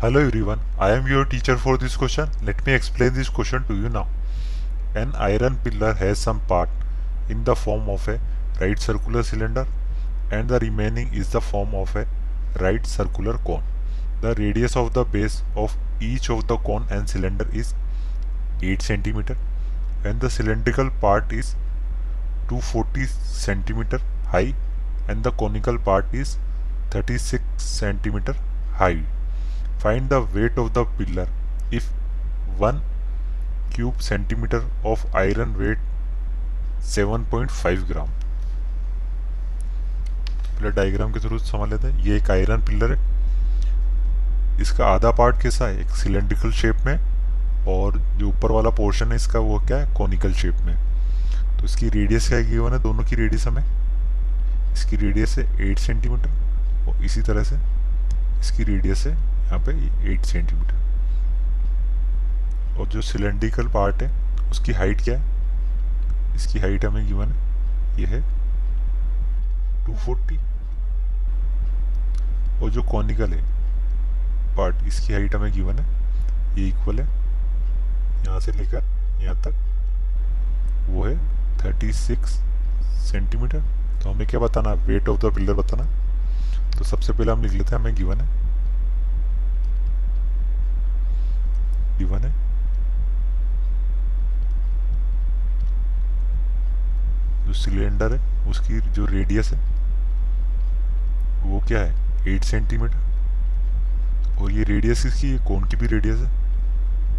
Hello everyone, I am your teacher for this question. Let me explain this question to you now. An iron pillar has some part in the form of a right circular cylinder and the remaining is the form of a right circular cone. The radius of the base of each of the cone and cylinder is 8 cm and the cylindrical part is 240 cm high and the conical part is 36 cm high. Find the weight of the pillar. If 1 cube centimeter of iron weight 7.5 ग्राम पहले diagram के through समझ लेते हैं। ये एक iron pillar है। इसका आधा पार्ट कैसा है? एक सिलेंड्रिकल शेप में। और जो ऊपर वाला पोर्शन है, इसका वो क्या है? कॉनिकल शेप में। तो इसकी रेडियस क्या गिवन है दोनों की रेडियस हमें। इसकी रेडियस है एट सेंटीमीटर और इसी तरह से इसकी रेडियस है यहाँ पे एट सेंटीमीटर और जो सिलेंड्रिकल पार्ट है, उसकी हाइट क्या है? इसकी हाइट हमें गिवन है, ये है 240 और जो कॉनिकल है पार्ट इसकी हाइट हमें गिवन है, ये इक्वल है यहाँ से लेकर यहाँ तक। वो है 36 सेंटीमीटर तो हमें क्या बताना वेट ऑफ़ द पिलर बताना। तो सबसे पहले हम लिख लेते हैं, हमें गिवन है है जो सिलेंडर है, उसकी जो रेडियस है, वो क्या है? एट सेंटीमीटर और ये रेडियस इसकी कौन की भी रेडियस है।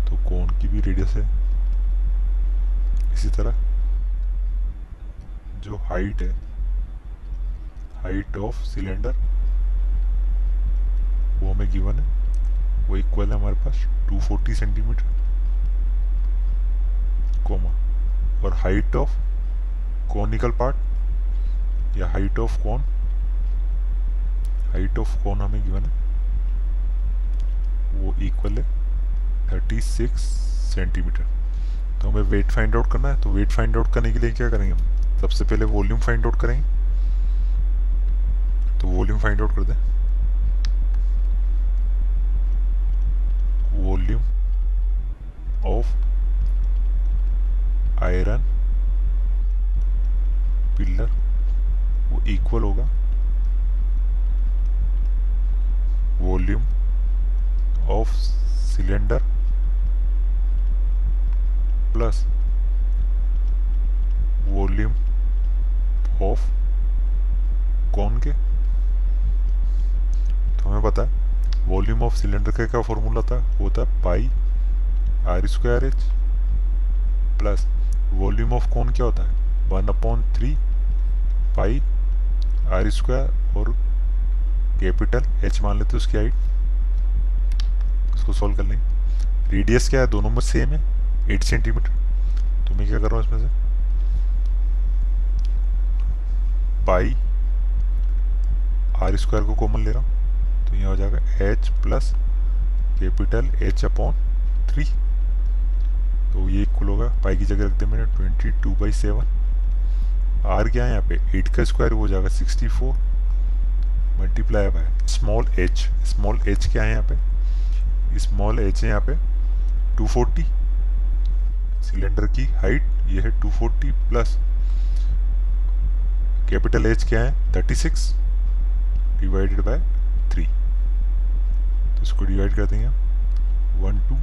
तो कौन की भी रेडियस है। इसी तरह, जो हाइट है हाइट ऑफ़ सिलेंडर वो हमें गिवन है। वो इक्वल है हमारे पास 240 सेंटीमीटर कोमा और हाइट ऑफ़ कॉनिकल पार्ट या height of cone height of cone हमें गिवन है, वो इक्वल है 36 सेंटीमीटर तो हमें वेट फाइंड आउट करना है तो वेट फाइंड आउट करने के लिए क्या करेंगे हम? सबसे पहले वॉल्यूम फाइंड आउट करेंगे। तो वॉल्यूम फाइंड आउट कर दें volume of आयरन पिलर वो इक्वल होगा। Volume of cylinder plus volume of cone के? तो हमें पता है वॉल्यूम ऑफ़ सिलेंडर का क्या फॉर्मूला था? वो था pi R square H plus volume of cone क्या होता है? One upon three pi R square और कैपिटल, एच मान लेते उसकी हाइट। इसको सॉल्व कर लेंगे। रेडियस क्या है? दोनों में सेम है, एट सेंटीमीटर। तो मैं क्या कर रहा हूँ इसमें से? पाई आर स्क्वायर को कॉमन ले रहा हूँ। तो यहाँ हो जाएगा H plus capital H upon three. तो ये इक्वल होगा। पाई की जगह रख दे मैंने, twenty two by seven. R क्या है यहाँ पे? एट का स्क्वायर हो जाएगा sixty four multiply by small H small H क्या है यहाँ पे? स्मॉल एच है यहाँ पे टू फोर्टी सिलेंडर की हाइट ये है two forty plus capital H क्या है? Thirty six divided by three तो इसको डिवाइड कर देंगे वन टू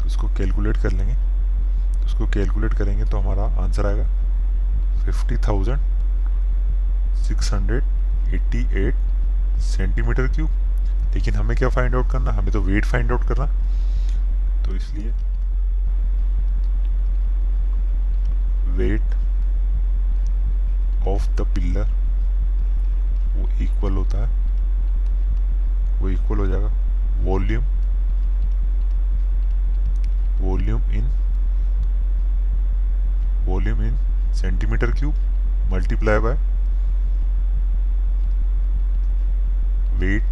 तो इसको कैलकुलेट कर लेंगे। तो इसको कैलकुलेट करेंगे तो हमारा आंसर आएगा। Fifty thousand six hundred eighty eight centimetre cube लेकिन हमें क्या फाइंड आउट करना? हमें तो वेट फाइंड आउट करना। तो इसलिए वेट ऑफ़ द पिल्लर वो इक्वल होता है। वो इक्वल हो जाएगा। Volume volume in volume in centimetre cube multiply by weight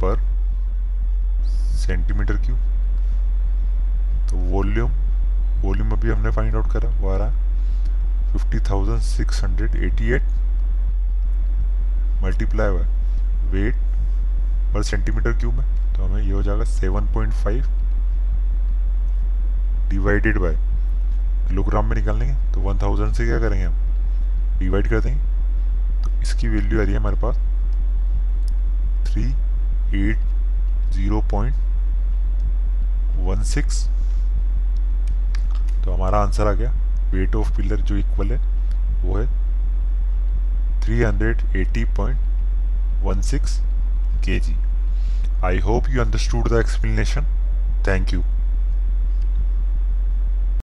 per centimetre cube. तो वॉल्यूम वॉल्यूम अभी हमने फाइंड आउट करा, वो आ रहा fifty thousand six hundred eighty eight multiply by weight per centimetre cube में तो हमें ये हो जाएगा 7.5 डिवाइडेड बाय किलोग्राम में निकाल लेंगे तो 1000 से क्या करेंगे हम डिवाइड कर देंगे तो इसकी वैल्यू आ रही है हमारे पास three eight zero point one six तो हमारा आंसर आ गया वेट ऑफ़ पिलर जो इक्वल है वो है 380.16 kg. I hope you understood the explanation. Thank you.